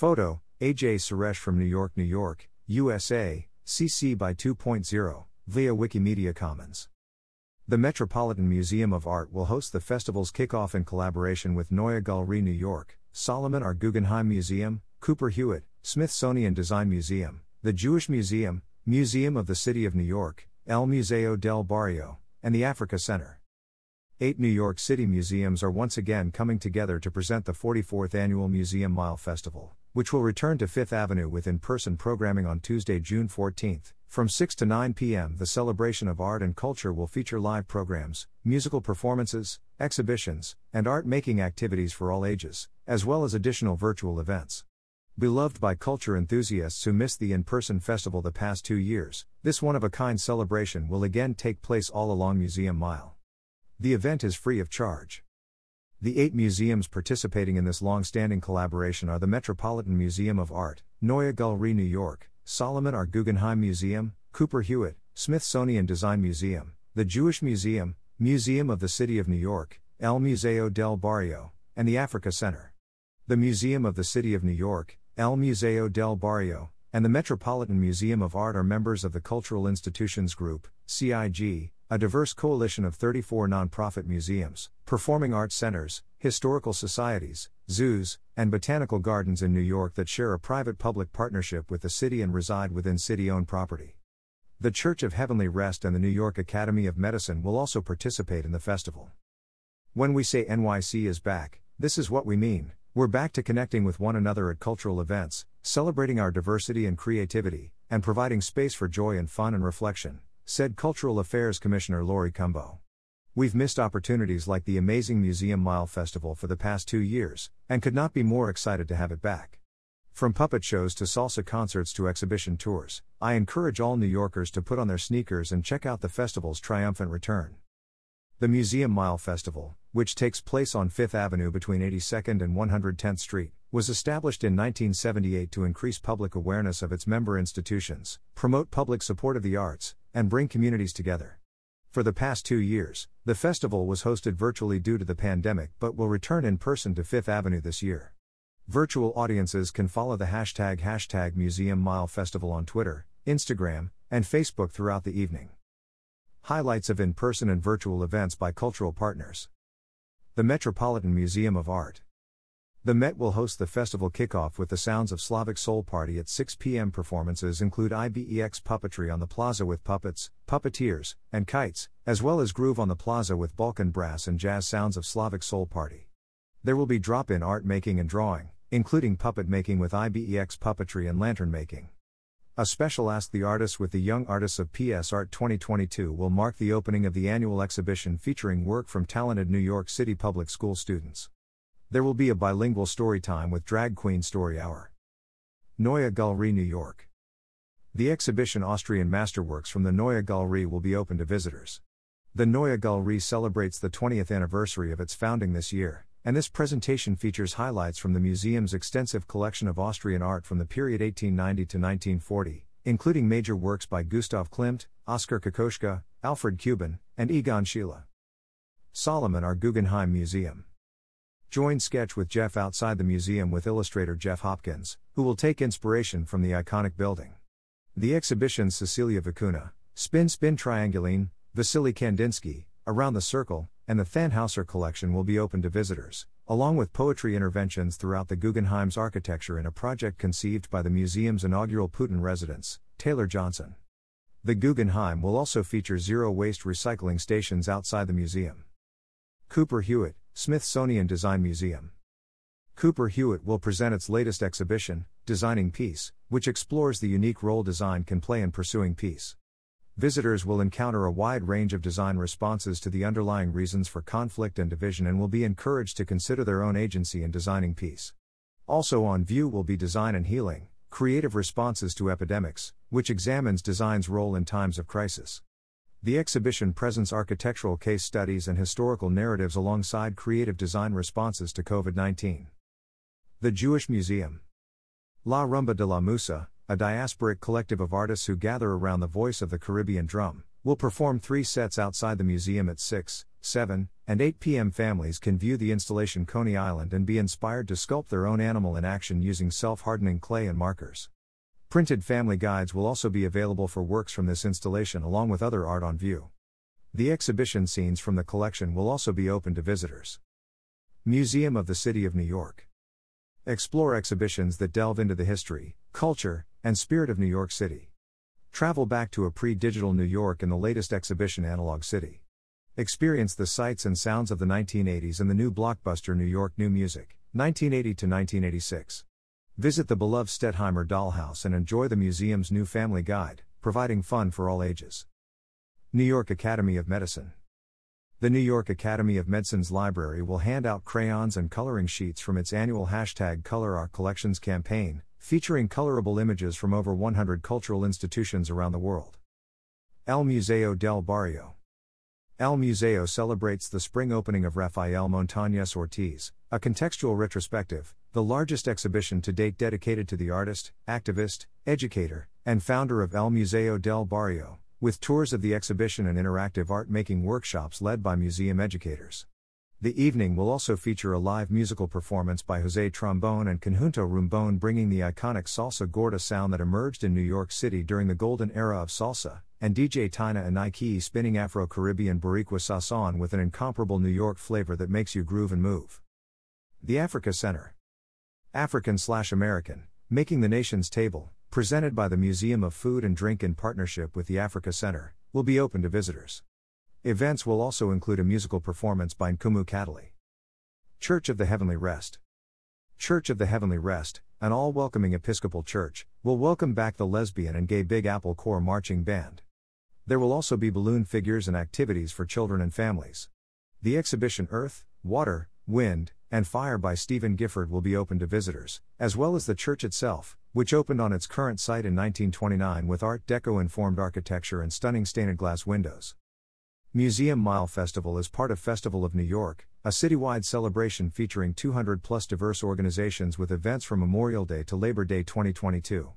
Photo AJ Suresh from New York, New York, USA, CC by 2.0, via Wikimedia Commons. The Metropolitan Museum of Art will host the festival's kickoff in collaboration with Neue Galerie New York, Solomon R. Guggenheim Museum, Cooper Hewitt, Smithsonian Design Museum, the Jewish Museum, Museum of the City of New York, El Museo del Barrio, and the Africa Center. Eight New York City museums are once again coming together to present the 44th annual Museum Mile Festival, which will return to Fifth Avenue with in person programming on Tuesday, June 14. From 6 to 9 p.m., the celebration of art and culture will feature live programs, musical performances, exhibitions, and art making activities for all ages, as well as additional virtual events. Beloved by culture enthusiasts who missed the in person festival the past two years, this one of a kind celebration will again take place all along Museum Mile. The event is free of charge. The eight museums participating in this long standing collaboration are the Metropolitan Museum of Art, Neue Galerie New York, Solomon R. Guggenheim Museum, Cooper Hewitt, Smithsonian Design Museum, the Jewish Museum, Museum of the City of New York, El Museo del Barrio, and the Africa Center. The Museum of the City of New York, El Museo del Barrio, and the Metropolitan Museum of Art are members of the Cultural Institutions Group, CIG, a diverse coalition of 34 nonprofit museums, performing arts centers, historical societies, zoos, and botanical gardens in New York that share a private public partnership with the city and reside within city owned property. The Church of Heavenly Rest and the New York Academy of Medicine will also participate in the festival. When we say NYC is back, this is what we mean. We're back to connecting with one another at cultural events, celebrating our diversity and creativity, and providing space for joy and fun and reflection said Cultural Affairs Commissioner Laurie Cumbo. We've missed opportunities like the amazing Museum Mile Festival for the past two years, and could not be more excited to have it back. From puppet shows to salsa concerts to exhibition tours, I encourage all New Yorkers to put on their sneakers and check out the festival's triumphant return. The Museum Mile Festival, which takes place on Fifth Avenue between 82nd and 110th Street, was established in 1978 to increase public awareness of its member institutions, promote public support of the arts, and bring communities together. For the past two years, the festival was hosted virtually due to the pandemic but will return in person to Fifth Avenue this year. Virtual audiences can follow the hashtag hashtag Museum Mile Festival on Twitter, Instagram, and Facebook throughout the evening. Highlights of in person and virtual events by cultural partners. The Metropolitan Museum of Art. The Met will host the festival kickoff with the Sounds of Slavic Soul Party at 6 p.m. Performances include IBEX puppetry on the plaza with puppets, puppeteers, and kites, as well as Groove on the plaza with Balkan brass and jazz sounds of Slavic Soul Party. There will be drop in art making and drawing, including puppet making with IBEX puppetry and lantern making. A special Ask the Artist with the Young Artists of PS Art 2022 will mark the opening of the annual exhibition featuring work from talented New York City public school students. There will be a bilingual story time with Drag Queen Story Hour. Neue Galerie, New York. The exhibition Austrian Masterworks from the Neue Galerie will be open to visitors. The Neue Galerie celebrates the 20th anniversary of its founding this year, and this presentation features highlights from the museum's extensive collection of Austrian art from the period 1890 to 1940, including major works by Gustav Klimt, Oskar Kokoschka, Alfred Kubin, and Egon Schiele. Solomon R. Guggenheim Museum. Join Sketch with Jeff outside the museum with illustrator Jeff Hopkins, who will take inspiration from the iconic building. The exhibitions Cecilia Vicuña, Spin Spin Triangulene, Vasily Kandinsky, Around the Circle, and the Thanhauser collection will be open to visitors, along with poetry interventions throughout the Guggenheim's architecture in a project conceived by the museum's inaugural poet in residence, Taylor Johnson. The Guggenheim will also feature zero waste recycling stations outside the museum. Cooper Hewitt, Smithsonian Design Museum. Cooper Hewitt will present its latest exhibition, Designing Peace, which explores the unique role design can play in pursuing peace. Visitors will encounter a wide range of design responses to the underlying reasons for conflict and division and will be encouraged to consider their own agency in designing peace. Also on view will be Design and Healing Creative Responses to Epidemics, which examines design's role in times of crisis. The exhibition presents architectural case studies and historical narratives alongside creative design responses to COVID 19. The Jewish Museum. La Rumba de la Musa, a diasporic collective of artists who gather around the voice of the Caribbean drum, will perform three sets outside the museum at 6, 7, and 8 p.m. Families can view the installation Coney Island and be inspired to sculpt their own animal in action using self hardening clay and markers. Printed family guides will also be available for works from this installation along with other art on view. The exhibition scenes from the collection will also be open to visitors. Museum of the City of New York. Explore exhibitions that delve into the history, culture, and spirit of New York City. Travel back to a pre digital New York in the latest exhibition Analog City. Experience the sights and sounds of the 1980s and the new blockbuster New York New Music, 1980 to 1986. Visit the beloved Stettheimer Dollhouse and enjoy the museum's new family guide, providing fun for all ages. New York Academy of Medicine. The New York Academy of Medicine's library will hand out crayons and coloring sheets from its annual hashtag Color Our Collections campaign, featuring colorable images from over 100 cultural institutions around the world. El Museo del Barrio. El Museo celebrates the spring opening of Rafael Montañez Ortiz, a contextual retrospective, the largest exhibition to date dedicated to the artist, activist, educator, and founder of El Museo del Barrio, with tours of the exhibition and interactive art making workshops led by museum educators. The evening will also feature a live musical performance by Jose Trombone and Conjunto Rumbone, bringing the iconic salsa gorda sound that emerged in New York City during the golden era of salsa, and DJ Tina and Nike spinning Afro Caribbean Boricua sazon with an incomparable New York flavor that makes you groove and move. The Africa Center. African slash American, making the nation's table, presented by the Museum of Food and Drink in partnership with the Africa Center, will be open to visitors. Events will also include a musical performance by Nkumu Katali. Church of the Heavenly Rest. Church of the Heavenly Rest, an all welcoming Episcopal church, will welcome back the lesbian and gay Big Apple Corps Marching Band. There will also be balloon figures and activities for children and families. The exhibition Earth, Water, Wind, and Fire by Stephen Gifford will be open to visitors, as well as the church itself, which opened on its current site in 1929 with Art Deco informed architecture and stunning stained glass windows. Museum Mile Festival is part of Festival of New York, a citywide celebration featuring 200 plus diverse organizations with events from Memorial Day to Labor Day 2022.